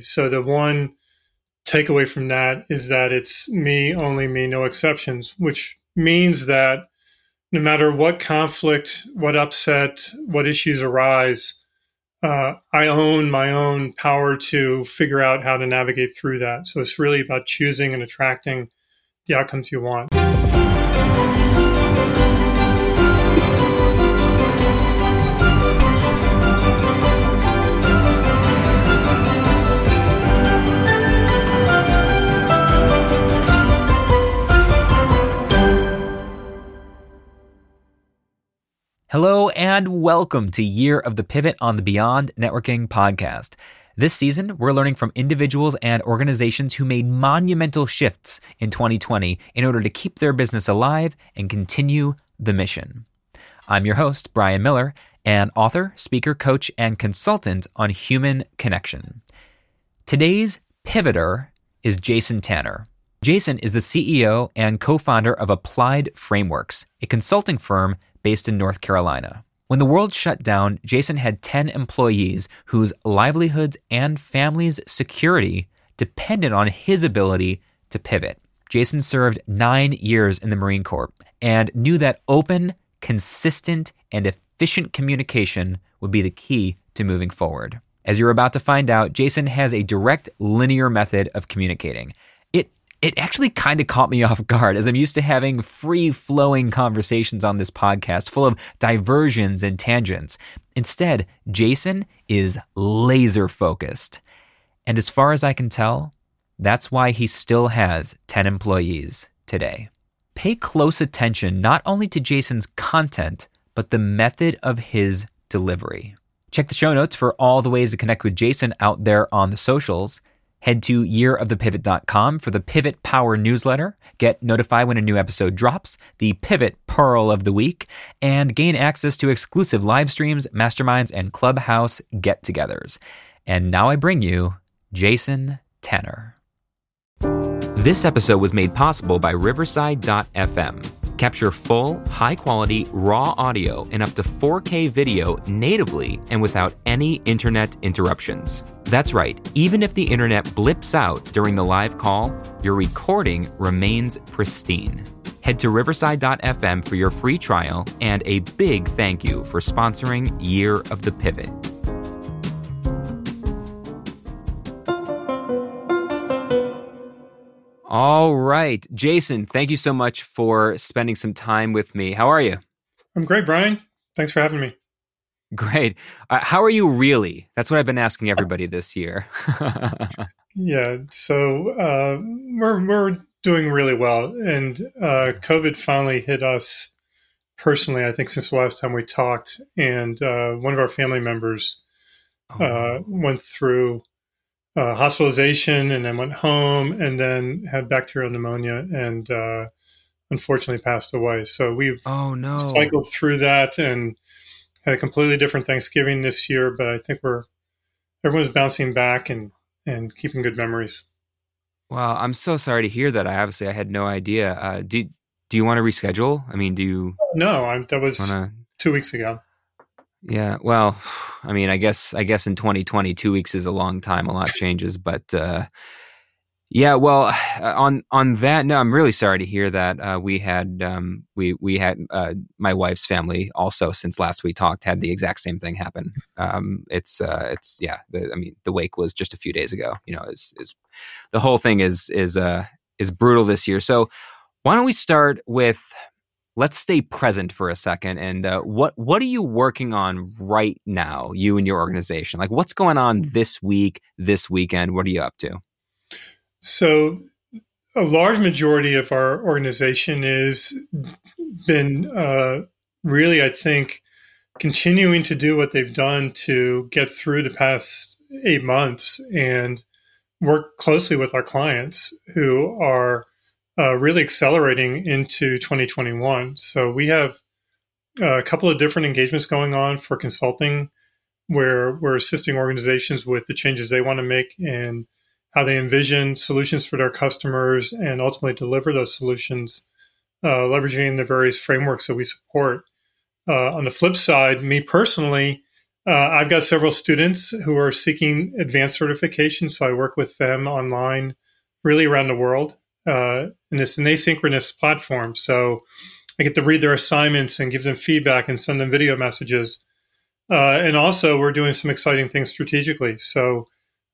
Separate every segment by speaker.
Speaker 1: So the one takeaway from that is that it's me, only me, no exceptions, which means that no matter what conflict, what upset, what issues arise, uh, I own my own power to figure out how to navigate through that. So it's really about choosing and attracting the outcomes you want.
Speaker 2: Hello and welcome to Year of the Pivot on the Beyond Networking podcast. This season, we're learning from individuals and organizations who made monumental shifts in 2020 in order to keep their business alive and continue the mission. I'm your host, Brian Miller, an author, speaker, coach, and consultant on human connection. Today's pivoter is Jason Tanner. Jason is the CEO and co founder of Applied Frameworks, a consulting firm based in North Carolina. When the world shut down, Jason had 10 employees whose livelihoods and families' security depended on his ability to pivot. Jason served nine years in the Marine Corps and knew that open, consistent, and efficient communication would be the key to moving forward. As you're about to find out, Jason has a direct linear method of communicating it actually kind of caught me off guard as I'm used to having free flowing conversations on this podcast full of diversions and tangents. Instead, Jason is laser focused. And as far as I can tell, that's why he still has 10 employees today. Pay close attention not only to Jason's content, but the method of his delivery. Check the show notes for all the ways to connect with Jason out there on the socials. Head to yearofthepivot.com for the Pivot Power newsletter, get notified when a new episode drops, the Pivot Pearl of the Week, and gain access to exclusive live streams, masterminds, and clubhouse get togethers. And now I bring you Jason Tanner. This episode was made possible by Riverside.fm. Capture full, high quality, raw audio and up to 4K video natively and without any internet interruptions. That's right, even if the internet blips out during the live call, your recording remains pristine. Head to riverside.fm for your free trial and a big thank you for sponsoring Year of the Pivot. All right. Jason, thank you so much for spending some time with me. How are you?
Speaker 1: I'm great, Brian. Thanks for having me.
Speaker 2: Great. Uh, how are you really? That's what I've been asking everybody this year.
Speaker 1: yeah. So uh, we're, we're doing really well. And uh, COVID finally hit us personally, I think, since the last time we talked. And uh, one of our family members oh. Uh, went through uh, hospitalization and then went home and then had bacterial pneumonia and uh, unfortunately passed away. So we've
Speaker 2: oh no
Speaker 1: cycled through that and had a completely different Thanksgiving this year. But I think we're everyone's bouncing back and and keeping good memories.
Speaker 2: Wow, I'm so sorry to hear that. I obviously I had no idea. Uh, do do you want to reschedule? I mean, do you?
Speaker 1: No, I, that was wanna... two weeks ago.
Speaker 2: Yeah, well, I mean, I guess I guess in 2020, two weeks is a long time. A lot changes, but uh, yeah, well, on on that, no, I'm really sorry to hear that. Uh, we had um, we we had uh, my wife's family also since last we talked had the exact same thing happen. Um, it's uh, it's yeah, the, I mean, the wake was just a few days ago. You know, is is the whole thing is is uh is brutal this year. So why don't we start with let's stay present for a second and uh, what what are you working on right now you and your organization? Like what's going on this week this weekend? What are you up to?
Speaker 1: So a large majority of our organization has been uh, really i think continuing to do what they've done to get through the past eight months and work closely with our clients who are uh, really accelerating into 2021. So we have uh, a couple of different engagements going on for consulting where we're assisting organizations with the changes they want to make and how they envision solutions for their customers and ultimately deliver those solutions, uh, leveraging the various frameworks that we support. Uh, on the flip side, me personally, uh, I've got several students who are seeking advanced certification, so I work with them online, really around the world. Uh, and it's an asynchronous platform, so I get to read their assignments and give them feedback and send them video messages. Uh, and also, we're doing some exciting things strategically. So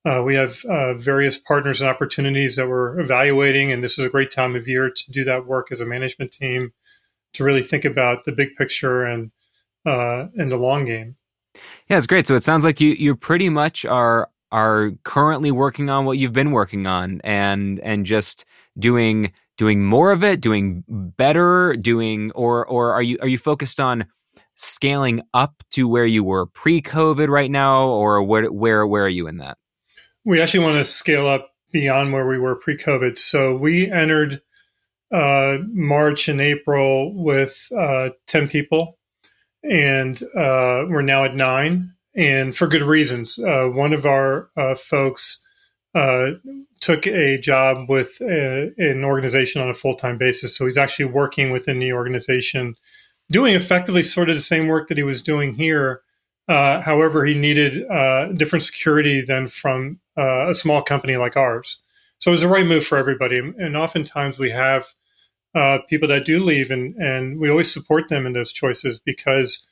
Speaker 1: uh, we have uh, various partners and opportunities that we're evaluating, and this is a great time of year to do that work as a management team to really think about the big picture and uh, and the long game.
Speaker 2: Yeah, it's great. So it sounds like you you pretty much are are currently working on what you've been working on, and and just doing doing more of it, doing better, doing or or are you are you focused on scaling up to where you were pre-COVID right now, or where where where are you in that?
Speaker 1: We actually want to scale up beyond where we were pre-COVID. So we entered uh, March and April with uh, ten people, and uh, we're now at nine, and for good reasons. Uh, one of our uh, folks uh, took a job with a, an organization on a full time basis, so he's actually working within the organization doing effectively sort of the same work that he was doing here. Uh, however, he needed uh, different security than from uh, a small company like ours. So it was the right move for everybody. And oftentimes we have uh, people that do leave, and, and we always support them in those choices because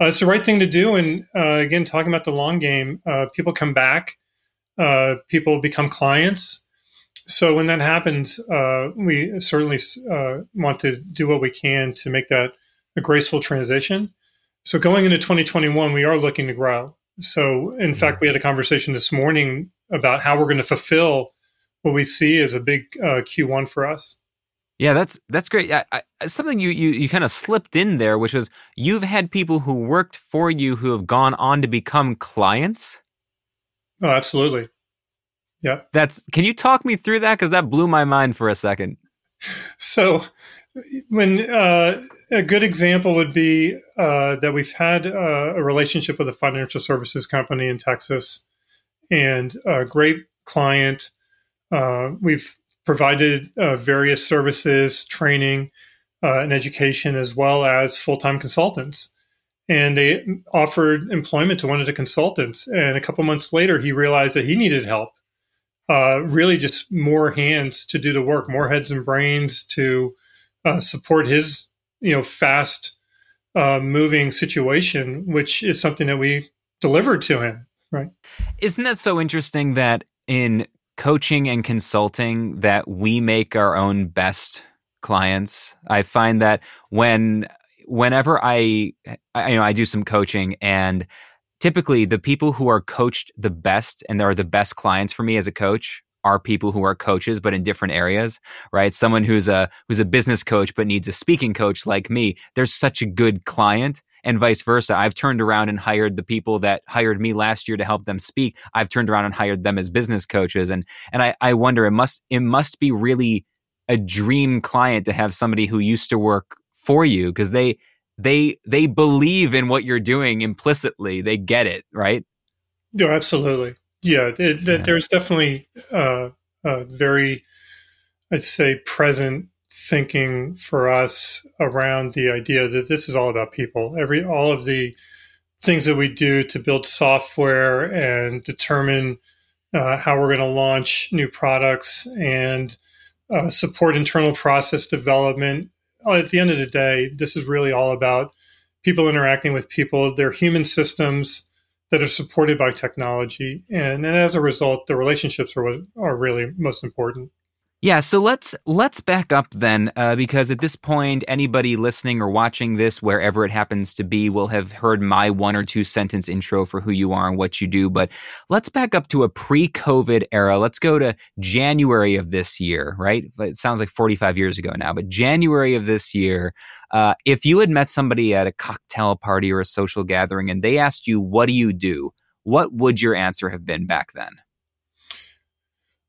Speaker 1: it's the right thing to do. And again, talking about the long game, people come back, people become clients. So when that happens, we certainly want to do what we can to make that a graceful transition. So going into 2021, we are looking to grow. So in mm-hmm. fact, we had a conversation this morning about how we're going to fulfill what we see as a big uh, Q1 for us.
Speaker 2: Yeah, that's that's great. I, I, something you, you you kind of slipped in there, which was you've had people who worked for you who have gone on to become clients.
Speaker 1: Oh, absolutely. Yeah.
Speaker 2: That's. Can you talk me through that? Because that blew my mind for a second.
Speaker 1: So, when uh, a good example would be uh, that we've had uh, a relationship with a financial services company in Texas, and a great client. Uh, we've provided uh, various services, training, uh, and education, as well as full time consultants. And they offered employment to one of the consultants. And a couple months later, he realized that he needed help. Uh, really, just more hands to do the work, more heads and brains to uh, support his you know fast uh, moving situation, which is something that we delivered to him. Right?
Speaker 2: Isn't that so interesting that in coaching and consulting that we make our own best clients? I find that when whenever I, I you know I do some coaching and typically the people who are coached the best and are the best clients for me as a coach are people who are coaches but in different areas right? Someone who's a who's a business coach but needs a speaking coach like me there's such a good client and vice versa. I've turned around and hired the people that hired me last year to help them speak. I've turned around and hired them as business coaches. And and i i wonder it must it must be really a dream client to have somebody who used to work for you because they they they believe in what you're doing implicitly they get it right
Speaker 1: no absolutely yeah, it, yeah. there's definitely uh, a very, I'd say, present thinking for us around the idea that this is all about people. Every all of the things that we do to build software and determine uh, how we're going to launch new products and uh, support internal process development. Oh, at the end of the day, this is really all about people interacting with people. They're human systems that are supported by technology, and, and as a result, the relationships are are really most important.
Speaker 2: Yeah, so let's let's back up then, uh, because at this point, anybody listening or watching this, wherever it happens to be, will have heard my one or two sentence intro for who you are and what you do. But let's back up to a pre-COVID era. Let's go to January of this year, right? It sounds like 45 years ago now, but January of this year. Uh, if you had met somebody at a cocktail party or a social gathering and they asked you, "What do you do?" What would your answer have been back then?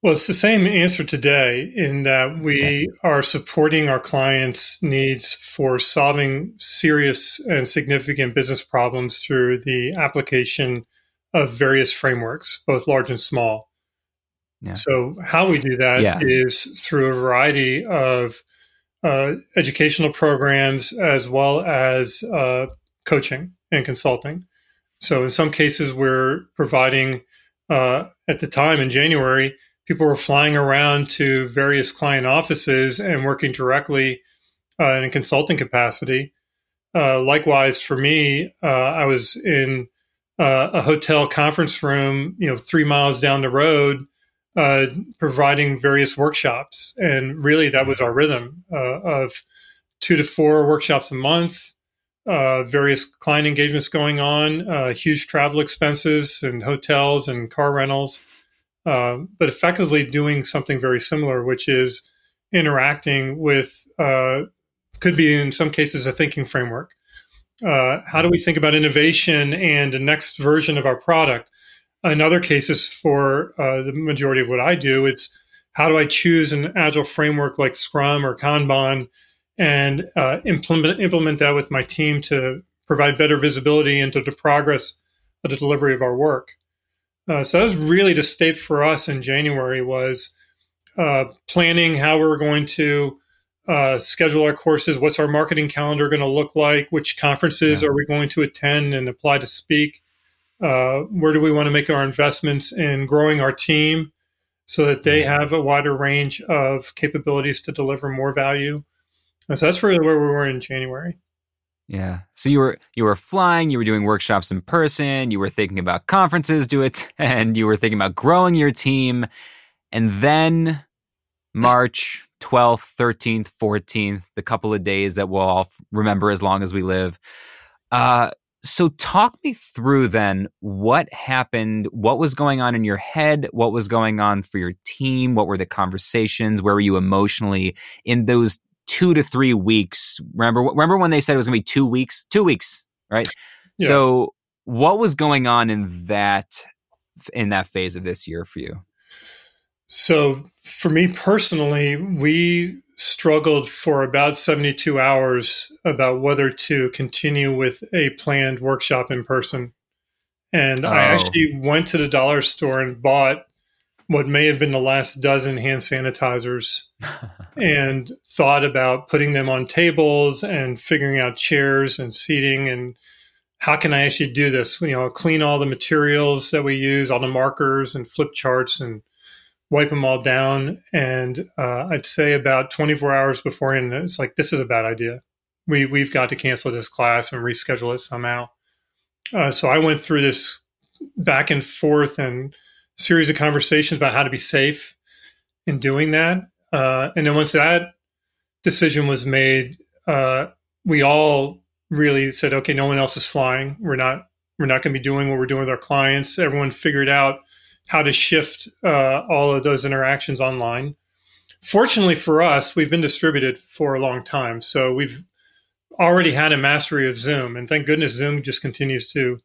Speaker 1: Well, it's the same answer today in that we are supporting our clients' needs for solving serious and significant business problems through the application of various frameworks, both large and small. Yeah. So, how we do that yeah. is through a variety of uh, educational programs as well as uh, coaching and consulting. So in some cases, we're providing uh, at the time in January, people were flying around to various client offices and working directly uh, in a consulting capacity. Uh, likewise, for me, uh, I was in uh, a hotel conference room, you know, three miles down the road, uh, providing various workshops, and really that was our rhythm of two to four workshops a month. various client engagements going on, huge travel expenses and hotels and car rentals, but effectively doing something very similar, which is interacting with could be in some cases a thinking framework. Uh, how do we think about innovation and the next version of our product? In other cases, for uh, the majority of what I do, it's how do I choose an agile framework like Scrum or Kanban and uh, implement implement that with my team to provide better visibility into the progress of the delivery of our work. Uh, so that was really the state for us in January was uh, planning how we we're going to uh, schedule our courses. What's our marketing calendar going to look like? Which conferences yeah. are we going to attend and apply to speak? Uh, where do we want to make our investments in growing our team so that they have a wider range of capabilities to deliver more value? And so that's really where we were in January.
Speaker 2: Yeah. So you were you were flying, you were doing workshops in person, you were thinking about conferences do it, and you were thinking about growing your team, and then March 12th, 13th, 14th, the couple of days that we'll all remember as long as we live. Uh, so, talk me through then what happened, what was going on in your head, what was going on for your team, what were the conversations, where were you emotionally in those two to three weeks? Remember, remember when they said it was going to be two weeks? Two weeks, right? Yeah. So, what was going on in that in that phase of this year for you?
Speaker 1: So, for me personally, we struggled for about 72 hours about whether to continue with a planned workshop in person. And oh. I actually went to the dollar store and bought what may have been the last dozen hand sanitizers and thought about putting them on tables and figuring out chairs and seating and how can I actually do this? You know, clean all the materials that we use, all the markers and flip charts and wipe them all down. And uh, I'd say about 24 hours beforehand, it's like, this is a bad idea. We, we've got to cancel this class and reschedule it somehow. Uh, so I went through this back and forth and series of conversations about how to be safe in doing that. Uh, and then once that decision was made, uh, we all really said, okay, no one else is flying. We're not we're not going to be doing what we're doing with our clients. Everyone figured out how to shift uh, all of those interactions online. Fortunately for us, we've been distributed for a long time. So we've already had a mastery of Zoom. And thank goodness Zoom just continues to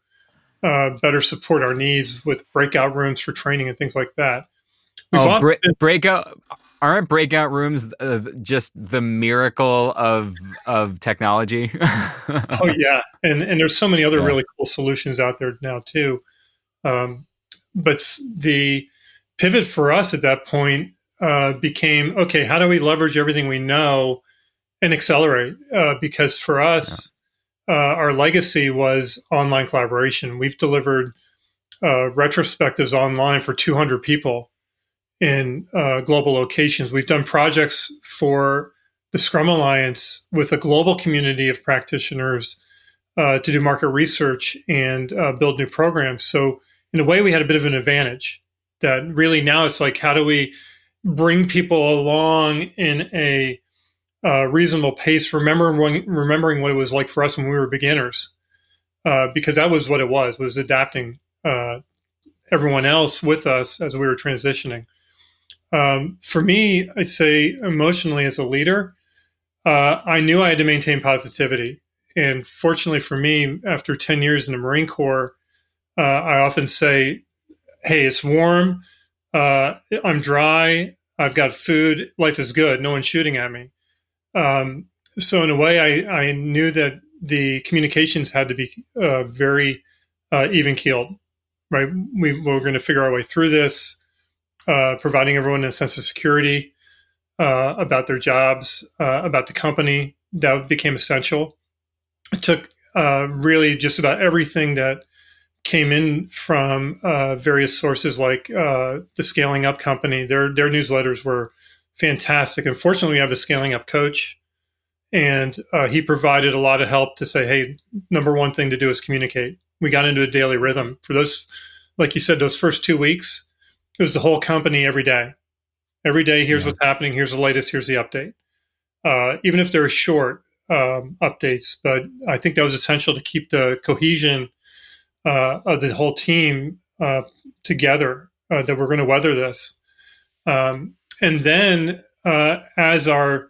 Speaker 1: uh, better support our needs with breakout rooms for training and things like that.
Speaker 2: We've oh, been- breakout aren't breakout rooms uh, just the miracle of of technology?
Speaker 1: oh yeah, and and there's so many other yeah. really cool solutions out there now too. Um, but the pivot for us at that point uh, became okay. How do we leverage everything we know and accelerate? Uh, because for us. Uh, our legacy was online collaboration. We've delivered uh, retrospectives online for 200 people in uh, global locations. We've done projects for the Scrum Alliance with a global community of practitioners uh, to do market research and build new programs. So in a way, we had a bit of an advantage that really now it's like, how do we bring people along in a uh, reasonable pace, remembering, remembering what it was like for us when we were beginners, uh, because that was what it was, was adapting uh, everyone else with us as we were transitioning. Um, for me, I say emotionally as a leader, uh, I knew I had to maintain positivity. And fortunately for me, after 10 years in the Marine Corps, uh, I often say, "Hey, it's warm. Uh, I'm dry. I've got food. Life is good. No one's shooting at me." Um, so in a way, I, I knew that the communications had to be uh, very uh, even keeled. Right, we, we were going to figure our way through this, uh, providing everyone a sense of security uh, about their jobs, about the company. That became essential. It took really just about everything that came in from uh, various sources like uh, the Scaling Up Company. Their their newsletters were fantastic. Unfortunately, we have a Scaling Up coach, and uh, he provided a lot of help to say, "Hey, number one thing to do is communicate." We got into a daily rhythm for those, like you said, those first two weeks. It was the whole company every day. Every day, here's yeah. what's happening. Here's the latest. Here's the update. Uh, even if they're short um, updates, but I think that was essential to keep the cohesion uh, of the whole team uh, together. Uh, that we're going to weather this, um, and then uh, as our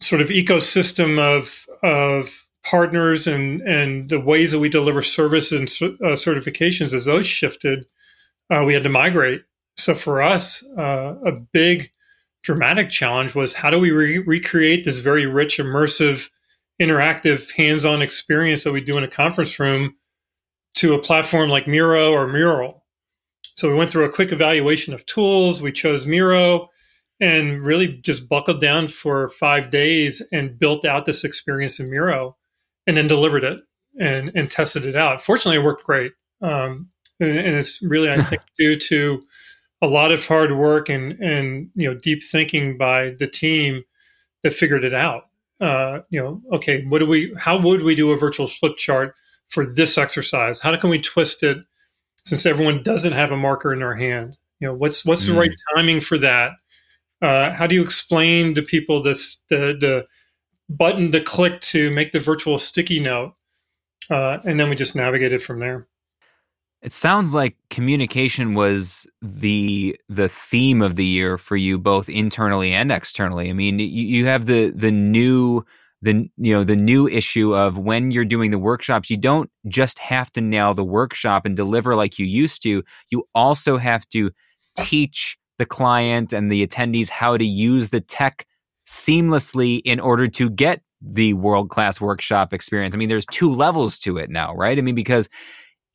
Speaker 1: sort of ecosystem of of partners and and the ways that we deliver services and uh, certifications as those shifted, we had to migrate so for us, uh, a big dramatic challenge was how do we re- recreate this very rich, immersive, interactive, hands-on experience that we do in a conference room to a platform like Miro or Mural. So we went through a quick evaluation of tools. We chose Miro and really just buckled down for five days and built out this experience in Miro and then delivered it and, and tested it out. Fortunately, it worked great. Um, and, and, it's really, I think, due to a lot of hard work and and you know deep thinking by the team that figured it out. Uh, you know, okay, what do we? How would we do a virtual flip chart for this exercise? How can we twist it since everyone doesn't have a marker in their hand? You know, what's what's mm. the right timing for that? Uh, how do you explain to people this the the button to click to make the virtual sticky note? Uh, and then we just navigated from there.
Speaker 2: It sounds like communication was the the theme of the year for you, both internally and externally. I mean, you, you have the the new the you know the new issue of when you're doing the workshops you don't just have to nail the workshop and deliver like you used to you also have to teach the client and the attendees how to use the tech seamlessly in order to get the world class workshop experience. I mean there's two levels to it now right? I mean because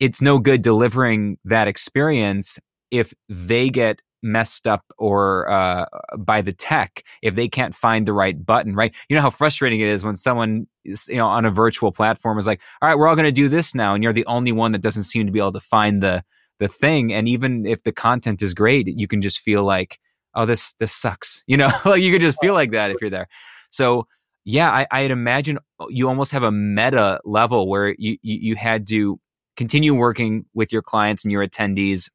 Speaker 2: it's no good delivering that experience if they get messed up or uh, by the tech if they can't find the right button right? You know how frustrating it is when someone is, you know on a virtual platform is like all right we're all going to do this now and you're the only one that doesn't seem to be able to find the the thing and even if the content is great you can just feel like oh this this sucks you know like you could just feel like that if you're there so yeah I, i'd imagine uh, you almost have a meta level where you, you, you had to continue working with your clients and your attendees,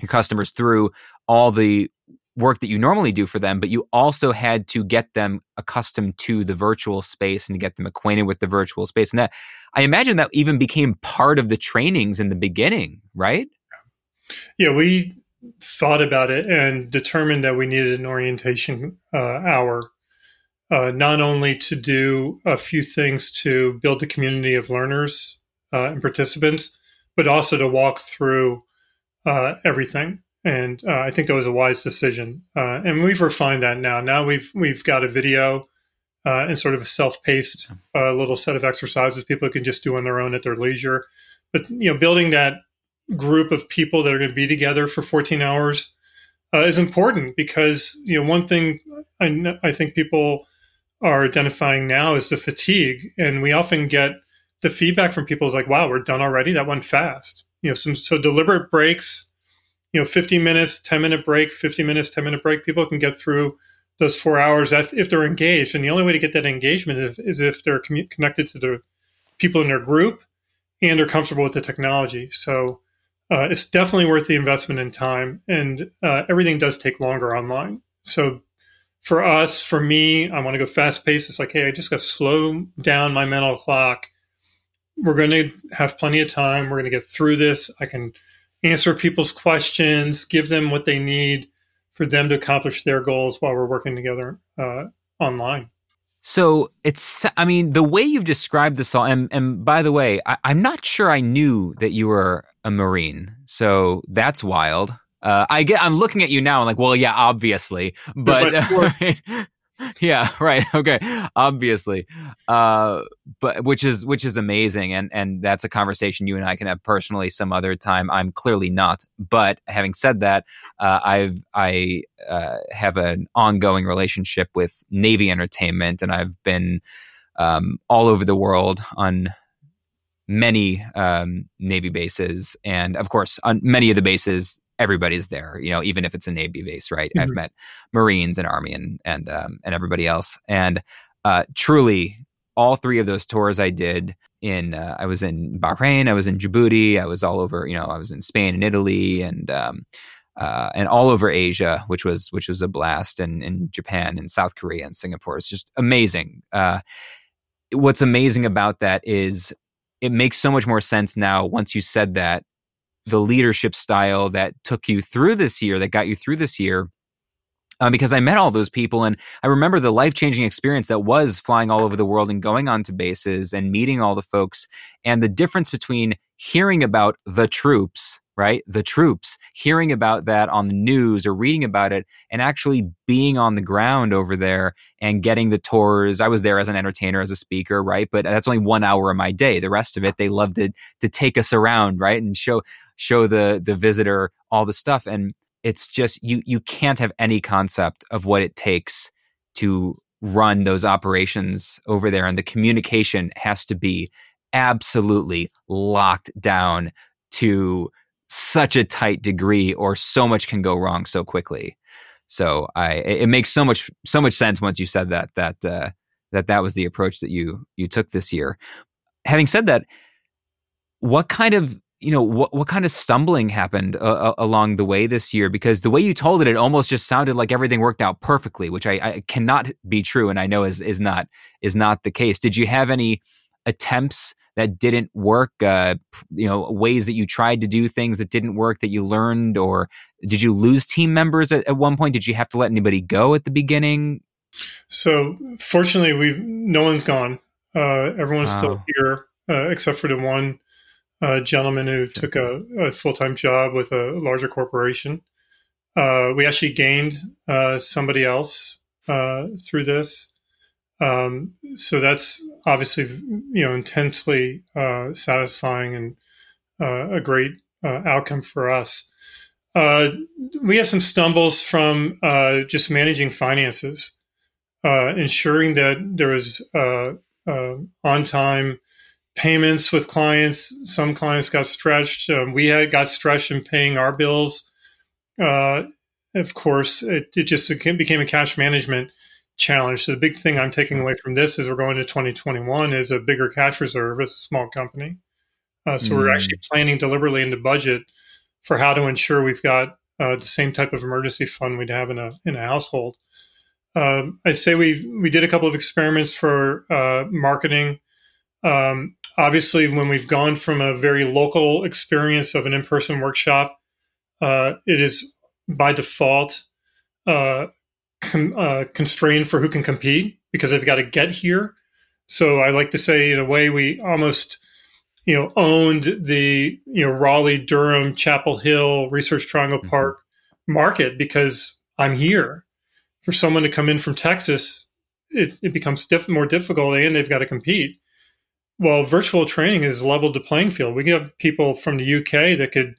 Speaker 2: your customers through all the work that you normally do for them, but you also had to get them accustomed to the virtual space and to get them acquainted with the virtual space. And that I imagine that even became part of the trainings in the beginning, right?
Speaker 1: Yeah, we thought about it and determined that we needed an orientation uh, hour, uh, not only to do a few things to build the community of learners uh, and participants, but also to walk through uh, everything. And uh, I think that was a wise decision. Uh, and we've refined that now. Now we've we've got a video and sort of a self-paced little set of exercises people can just do on their own at their leisure. But you know, building that group of people that are going to be together for 14 hours uh, is important because you know one thing I, I think people are identifying now is the fatigue, and we often get the feedback from people is like, wow, we're done already. That went fast. You know, some so deliberate breaks, you know, 15 minutes, 10 minute break, 50 minutes, 10 minute break. People can get through those four hours if, if they're engaged. And the only way to get that engagement is, is if they're commu- connected to the people in their group and are comfortable with the technology. So uh, it's definitely worth the investment in time. And uh, everything does take longer online. So for us, for me, I want to go fast paced. It's like, hey, I just got to slow down my mental clock we're going to have plenty of time. We're going to get through this. I can answer people's questions, give them what they need for them to accomplish their goals while we're working together uh, online.
Speaker 2: So it's, I mean, the way you've described this all, and, and by the way, I, am not sure I knew that you were a Marine. So that's wild. Uh, I get, I'm looking at you now. I'm like, well, yeah, obviously, but yeah right okay obviously uh but which is which is amazing and and that's a conversation you and i can have personally some other time i'm clearly not but having said that uh, i've i uh, have an ongoing relationship with navy entertainment and i've been um, all over the world on many um, Navy bases, and of course, on many of the bases, everybody's there. You know, even if it's a Navy base, right? Mm-hmm. I've met Marines and Army and and um, and everybody else, and uh, truly, all three of those tours I did in uh, I was in Bahrain, I was in Djibouti, I was all over. You know, I was in Spain and Italy, and um, uh, and all over Asia, which was which was a blast, and in Japan and South Korea and Singapore. It's just amazing. Uh, what's amazing about that is it makes so much more sense now once you said that the leadership style that took you through this year that got you through this year um, because I met all those people and I remember the life changing experience that was flying all over the world and going onto bases and meeting all the folks and the difference between hearing about the troops right? The troops, hearing about that on the news or reading about it and actually being on the ground over there and getting the tours. I was there as an entertainer, as a speaker, right? But that's only one hour of my day. The rest of it, they love to to take us around, right? And show show the the visitor all the stuff. And it's just you you can't have any concept of what it takes to run those operations over there. And the communication has to be absolutely locked down to such a tight degree or so much can go wrong so quickly so i it makes so much so much sense once you said that that uh, that that was the approach that you you took this year having said that what kind of you know what what kind of stumbling happened uh, uh along the way this year? Because the way you told it it almost just sounded like everything worked out perfectly which I, I cannot be true and I know is is not is not the case. Did you have any attempts that didn't work uh, you know ways that you tried to do things that didn't work that you learned or did you lose team members at, at one point? Did you have to let anybody go at the beginning?
Speaker 1: So fortunately we've no one's gone. Uh, everyone's wow. still here uh, except for the one uh, gentleman who took a, a, full-time job with a larger corporation. Uh, we actually gained uh, somebody else through this. Um, so that's obviously, you know, intensely uh, satisfying and uh, a great uh, outcome for us. Uh, we had some stumbles from uh, just managing finances, uh, ensuring that there was on time payments with clients. Some clients got stretched. Um, we had got stretched in paying our bills. of course, it, it just it became a cash management challenge. So the big thing I'm taking away from this is we're going to 2021 is a bigger cash reserve as a small company. Uh, so mm. we're actually mm. planning deliberately in the budget for how to ensure we've got uh, the same type of emergency fund we'd have in a in a household. Um, I say we we did a couple of experiments for uh, marketing. Um, obviously, when we've gone from a very local experience of an in person workshop, uh, it is by default uh, uh, constrained for who can compete because they've got to get here. So I like to say, in a way, we almost you know owned the you know Raleigh, Durham, Chapel Hill, Research Triangle mm-hmm. Park market because I'm here. For someone to come in from Texas, it, it becomes diff- more difficult, and they've got to compete. Well, virtual training has leveled the playing field. We have people from the UK that could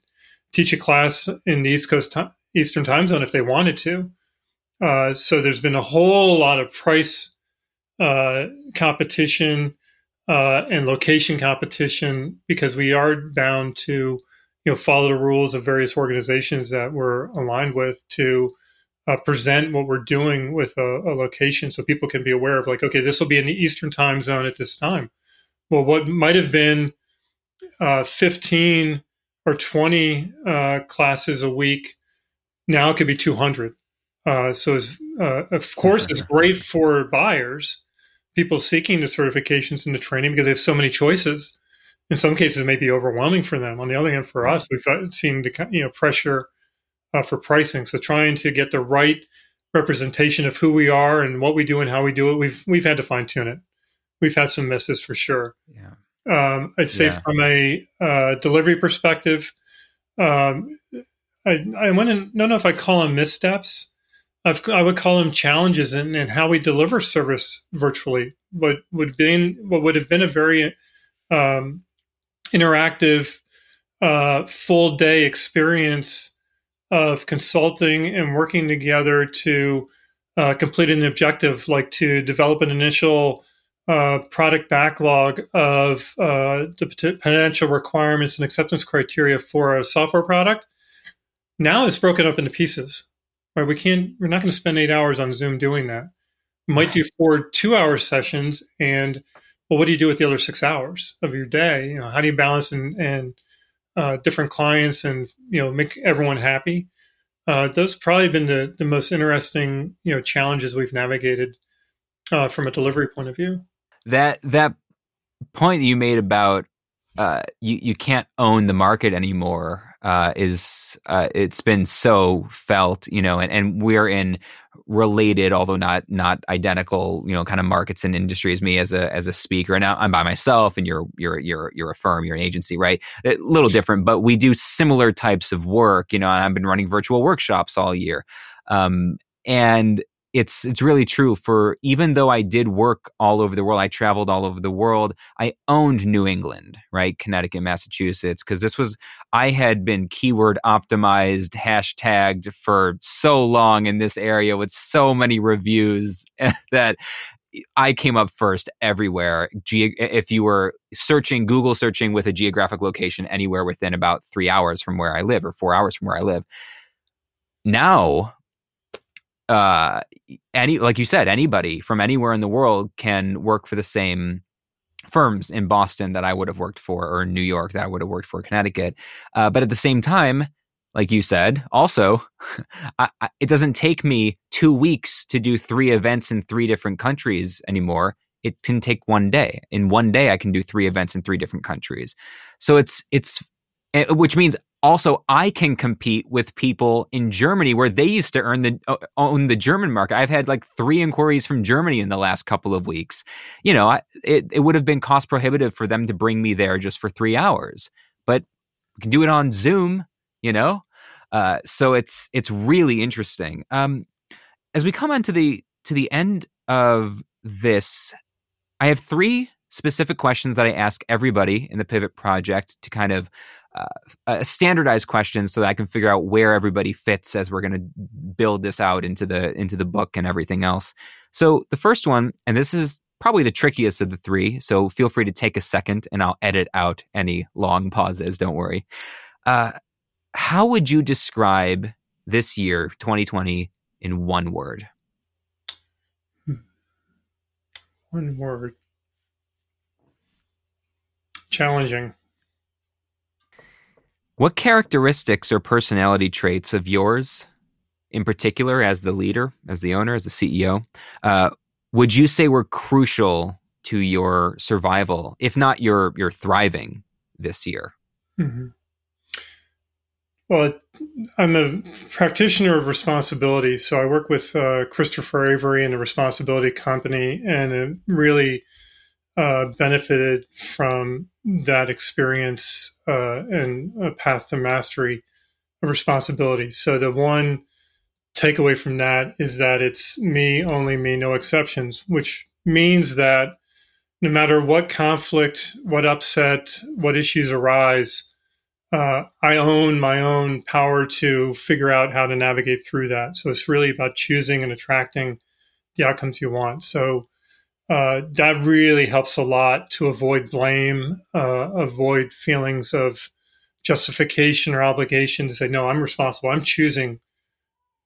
Speaker 1: teach a class in the East Coast t- Eastern time zone if they wanted to. Uh, so there's been a whole lot of price uh, competition uh, and location competition because we are bound to you know follow the rules of various organizations that we're aligned with to uh, present what we're doing with a, a, location so people can be aware of like okay this will be in the eastern time zone at this time well what might have been uh, 15 or 20 uh, classes a week now it could be 200 uh, so, uh, of course, it's great for buyers, people seeking the certifications and the training because they have so many choices. In some cases, it may be overwhelming for them. On the other hand, for us, we've seen the you know pressure uh, for pricing. So, trying to get the right representation of who we are and what we do and how we do it, we've we've had to fine tune it. We've had some misses for sure. Yeah. Um, I'd say yeah. from a uh, delivery perspective, um, I, I to don't know if I call them missteps I've, i would call them challenges in, in, how we deliver service virtually. What would been what would have been a very um, interactive, uh, full day experience of consulting and working together to uh, complete an objective, like to develop an initial product backlog of uh, the potential requirements and acceptance criteria for a software product. Now it's broken up into pieces. Right? We can't. We're not going to spend eight hours on Zoom doing that. We might do four two-hour sessions, and well, what do you do with the other six hours of your day? You know, how do you balance and and uh, different clients and you know make everyone happy? Uh, those probably been the, the most interesting you know challenges we've navigated uh, from a delivery point of view.
Speaker 2: That that point that you made about uh, you you can't own the market anymore uh, is uh, it's been so felt, you know, and, and we're in related, although not not identical, you know, kind of markets and industries. Me as a as a speaker, and I'm by myself, and you're you're you're you're a firm, you're an agency, right? A little different, but we do similar types of work, you know. And I've been running virtual workshops all year, um, and it's it's really true for even though I did work all over the world, I traveled all over the world. I owned New England, right, Connecticut, Massachusetts, because this was I had been keyword optimized, hashtagged for so long in this area with so many reviews that I came up first everywhere. Ge- if you were searching Google searching with a geographic location anywhere within about three hours from where I live or four hours from where I live. Now uh, any like you said, anybody from anywhere in the world can work for the same firms in Boston that I would have worked for, or New York that I would have worked for, Connecticut. Uh, but at the same time, like you said, also, I, I, it doesn't take me two weeks to do three events in three different countries anymore. It can take one day. In one day, I can do three events in three different countries. So it's it's eh, which means also I can compete with people in Germany where they used to earn the uh, own the German market. I've had like three inquiries from Germany in the last couple of weeks. You know, I, it it would have been cost prohibitive for them to bring me there just for three hours, but we can do it on Zoom. You know, uh, so it's it's really interesting. Um, as we come on to the to the end of this, I have three specific questions that I ask everybody in the Pivot Project to kind of uh, a standardized question so that I can figure out where everybody fits as we're going to build this out into the into the book and everything else. So the first one, and this is probably the trickiest of the three, so feel free to take a second and I'll edit out any long pauses. Don't worry. Uh, how would you describe this year, 2020, in one word?
Speaker 1: One word. Challenging.
Speaker 2: What characteristics or personality traits of yours, in particular, as the leader, as the owner, as the CEO, uh, would you say were crucial to your survival, if not your your thriving this year? Mm-hmm.
Speaker 1: Well, I'm a practitioner of responsibility, so I work with uh, Christopher Avery and the Responsibility Company, and it really uh, benefited from that experience uh, and a path to mastery of responsibility. So the one takeaway from that is that it's me, only me, no exceptions, which means that no matter what conflict, what upset, what issues arise, uh, I own my own power to figure out how to navigate through that. So it's really about choosing and attracting the outcomes you want. So uh, that really helps a lot to avoid blame, uh, avoid feelings of justification or obligation to say, no, I'm responsible. I'm choosing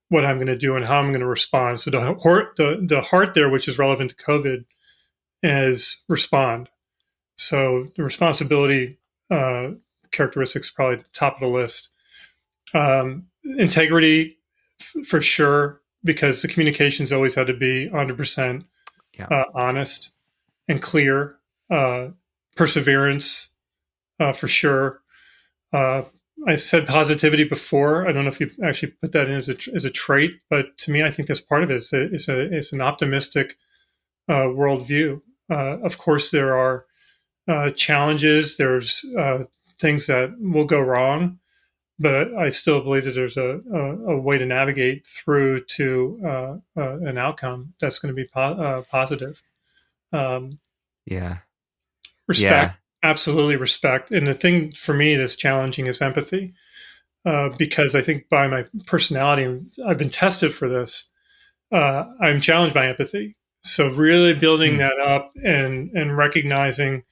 Speaker 1: what I'm going to do and how I'm going to respond. So the heart, the, the heart there, which is relevant to COVID, is respond. So the responsibility uh, characteristics probably top of the list. Um, integrity, f- for sure, because the communications always had to be 100% yeah. uh, honest and clear. Uh, perseverance, uh, for sure. Uh, I said positivity before. I don't know if you actually put that in as a as a trait, but to me, I think that's part of it. It's a, it's, a, it's an optimistic uh, worldview. Uh, of course, there are challenges. There's things that will go wrong, but I still believe that there's a, a, a way to navigate through to uh, uh, an outcome that's going to be po- uh, positive. Um,
Speaker 2: yeah.
Speaker 1: Respect, yeah. absolutely respect. And the thing for me that's challenging is empathy, uh, because I think by my personality, I've been tested for this. Uh, I'm challenged by empathy. So really building mm. that up and and recognizing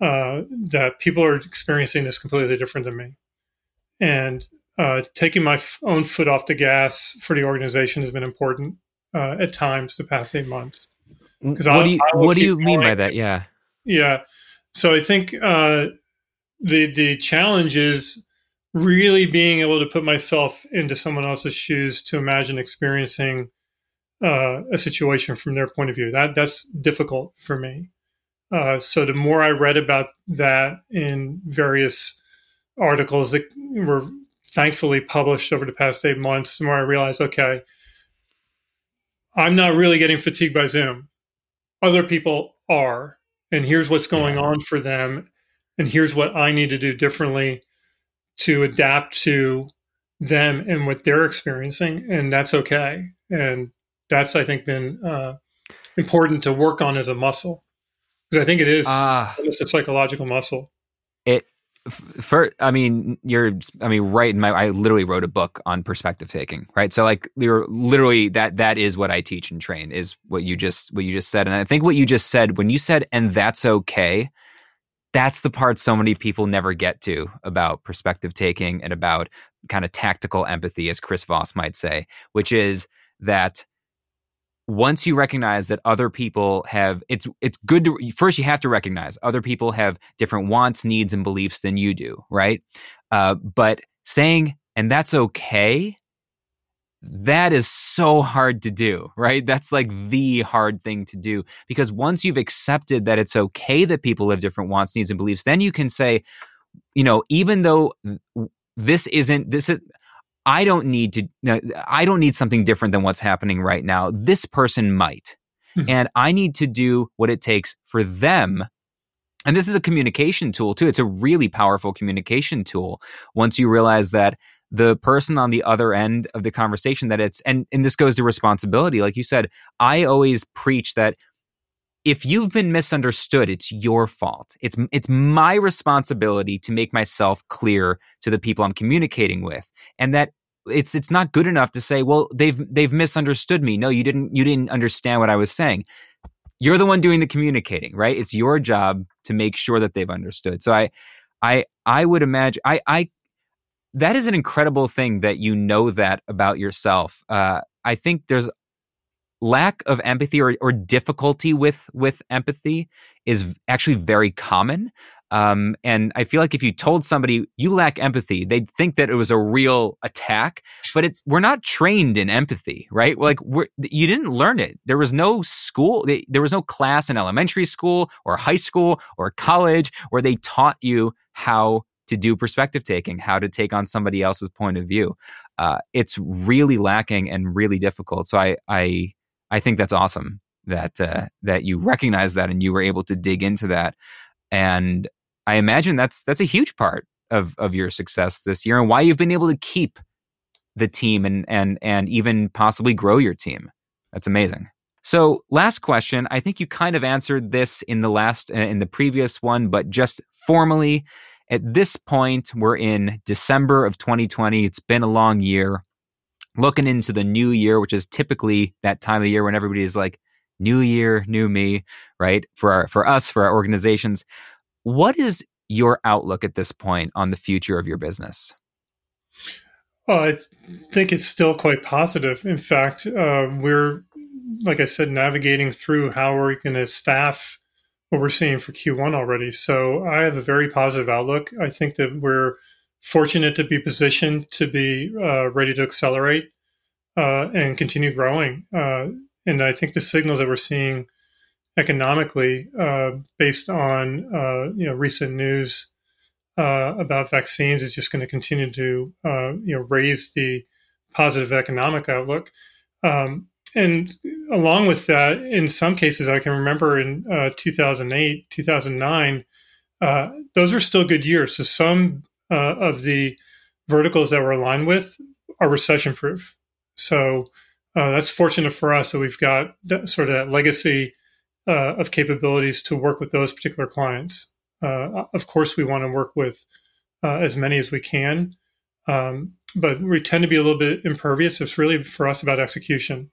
Speaker 1: uh, that people are experiencing this completely different than me, and uh, taking my f- own foot off the gas for the organization has been important uh, at times the past eight months.
Speaker 2: Because what, do you, what do you mean by that? Yeah,
Speaker 1: yeah. So I think uh, the the challenge is really being able to put myself into someone else's shoes to imagine experiencing uh, a situation from their point of view. That that's difficult for me. Uh, so the more I read about that in various articles that were thankfully published over the past eight months, where I realized, okay, I'm not really getting fatigued by Zoom. Other people are, and here's what's going on for them, and here's what I need to do differently to adapt to them and what they're experiencing, and that's okay. And that's I think been uh, important to work on as a muscle because I think it is uh, it's a psychological muscle.
Speaker 2: For I mean you're I mean right in my I literally wrote a book on perspective taking right? So like you're literally that that is what I teach and train is what you just what you just said. And I think what you just said when you said and that's okay that's the part so many people never get to about perspective taking and about kind of tactical empathy as Chris Voss might say which is that once you recognize that other people have it's it's good to first you have to recognize other people have different wants needs and beliefs than you do right? Uh, but saying and that's okay that is so hard to do right? That's like the hard thing to do because once you've accepted that it's okay that people have different wants needs and beliefs then you can say you know even though this isn't this is I don't need to I don't need something different than what's happening right now. This person might. Mm-hmm. And I need to do what it takes for them. And this is a communication tool too. It's a really powerful communication tool once you realize that the person on the other end of the conversation that it's and and this goes to responsibility like you said i always preach that if you've been misunderstood it's your fault. It's it's my responsibility to make myself clear to the people i'm communicating with and that it's it's not good enough to say well they've they've misunderstood me. No you didn't you didn't understand what i was saying. You're the one doing the communicating right? It's your job to make sure that they've understood. So i i i would imagine i i that is an incredible thing that you know that about yourself. Uh i think there's lack of empathy or, or difficulty with with empathy is actually very common um, and I feel like if you told somebody you lack empathy, they'd think that it was a real attack. But it, we're not trained in empathy, right? Like you didn't learn it. There was no school. There was no class in elementary school or high school or college where they taught you how to do perspective taking, how to take on somebody else's point of view. Uh, it's really lacking and really difficult. So I I I think that's awesome that uh, that you recognize that and you were able to dig into that. And I imagine that's that's a huge part of of your success this year and why you've been able to keep the team and and and even possibly grow your team. That's amazing. So, last question. I think you kind of answered this in the last uh, in the previous one, but just formally, at this point, we're in December of 2020. It's been a long year. Looking into the new year, which is typically that time of year when everybody is like, "New year, new me," right? For our, for us, for our organizations, what is your outlook at this point on the future of your business?
Speaker 1: Well, I think it's still quite positive. In fact, uh, we're, like I said, navigating through how we're going to staff what we're seeing for Q1 already. So I have a very positive outlook. I think that we're fortunate to be positioned to be uh, ready to accelerate uh, and continue growing. Uh, and I think the signals that we're seeing economically uh, based on uh, you know recent news uh, about vaccines is just going to continue to you know raise the positive economic outlook. Um, and along with that, in some cases, I can remember in uh, 2008, 2009, uh, those were still good years. So some of the verticals that we're aligned with are recession proof. So that's fortunate for us. that we've got sort of that legacy uh, of capabilities to work with those particular clients. Uh, of course, we want to work with uh, as many as we can, um, but we tend to be a little bit impervious. It's really for us about execution.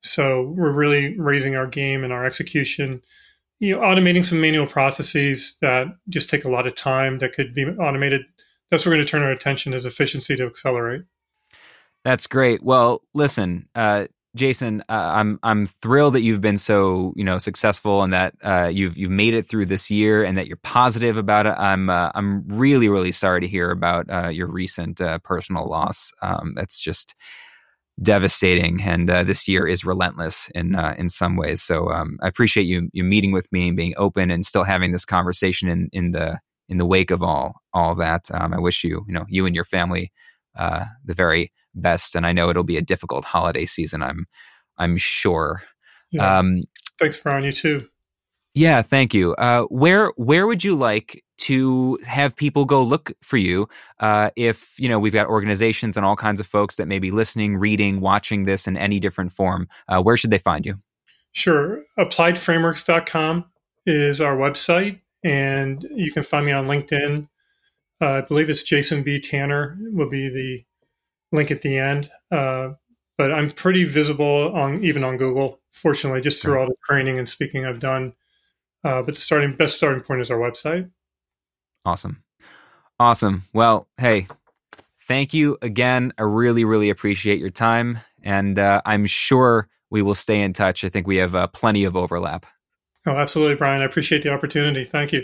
Speaker 1: So we're really raising our game and our execution. You know, automating some manual processes that just take a lot of time that could be automated. That's where we're going to turn our attention is efficiency to accelerate.
Speaker 2: That's great. Well, listen, uh, Jason, uh, I'm I'm thrilled that you've been so you know successful and that uh, you've you've made it through this year and that you're positive about it. I'm uh, I'm really really sorry to hear about uh, your recent uh, personal loss. Um, that's just devastating, and uh, this year is relentless in in some ways. So um, I appreciate you you meeting with me and being open and still having this conversation in in the in the wake of all all that. Um, I wish you you know you and your family the very best. And I know it'll be a difficult holiday season. I'm I'm sure.
Speaker 1: Yeah. Um, Thanks, Brian. You too.
Speaker 2: Yeah, thank you. Uh, where where would you like to have people go look for you? Uh, if you know we've got organizations and all kinds of folks that may be listening, reading, watching this in any different form. Uh, where should they find you?
Speaker 1: Sure. Appliedframeworks.com is our website, and you can find me on LinkedIn. Uh, I believe it's Jason B. Tanner will be the link at the end. Uh, but I'm pretty visible on even on Google, fortunately, just through all the training and speaking I've done. Uh, but the starting best starting point is our website.
Speaker 2: Awesome, awesome. Well, hey, thank you again. I really, really appreciate your time, and uh, I'm sure we will stay in touch. I think we have uh, plenty of overlap.
Speaker 1: Oh, absolutely, Brian. I appreciate the opportunity. Thank you.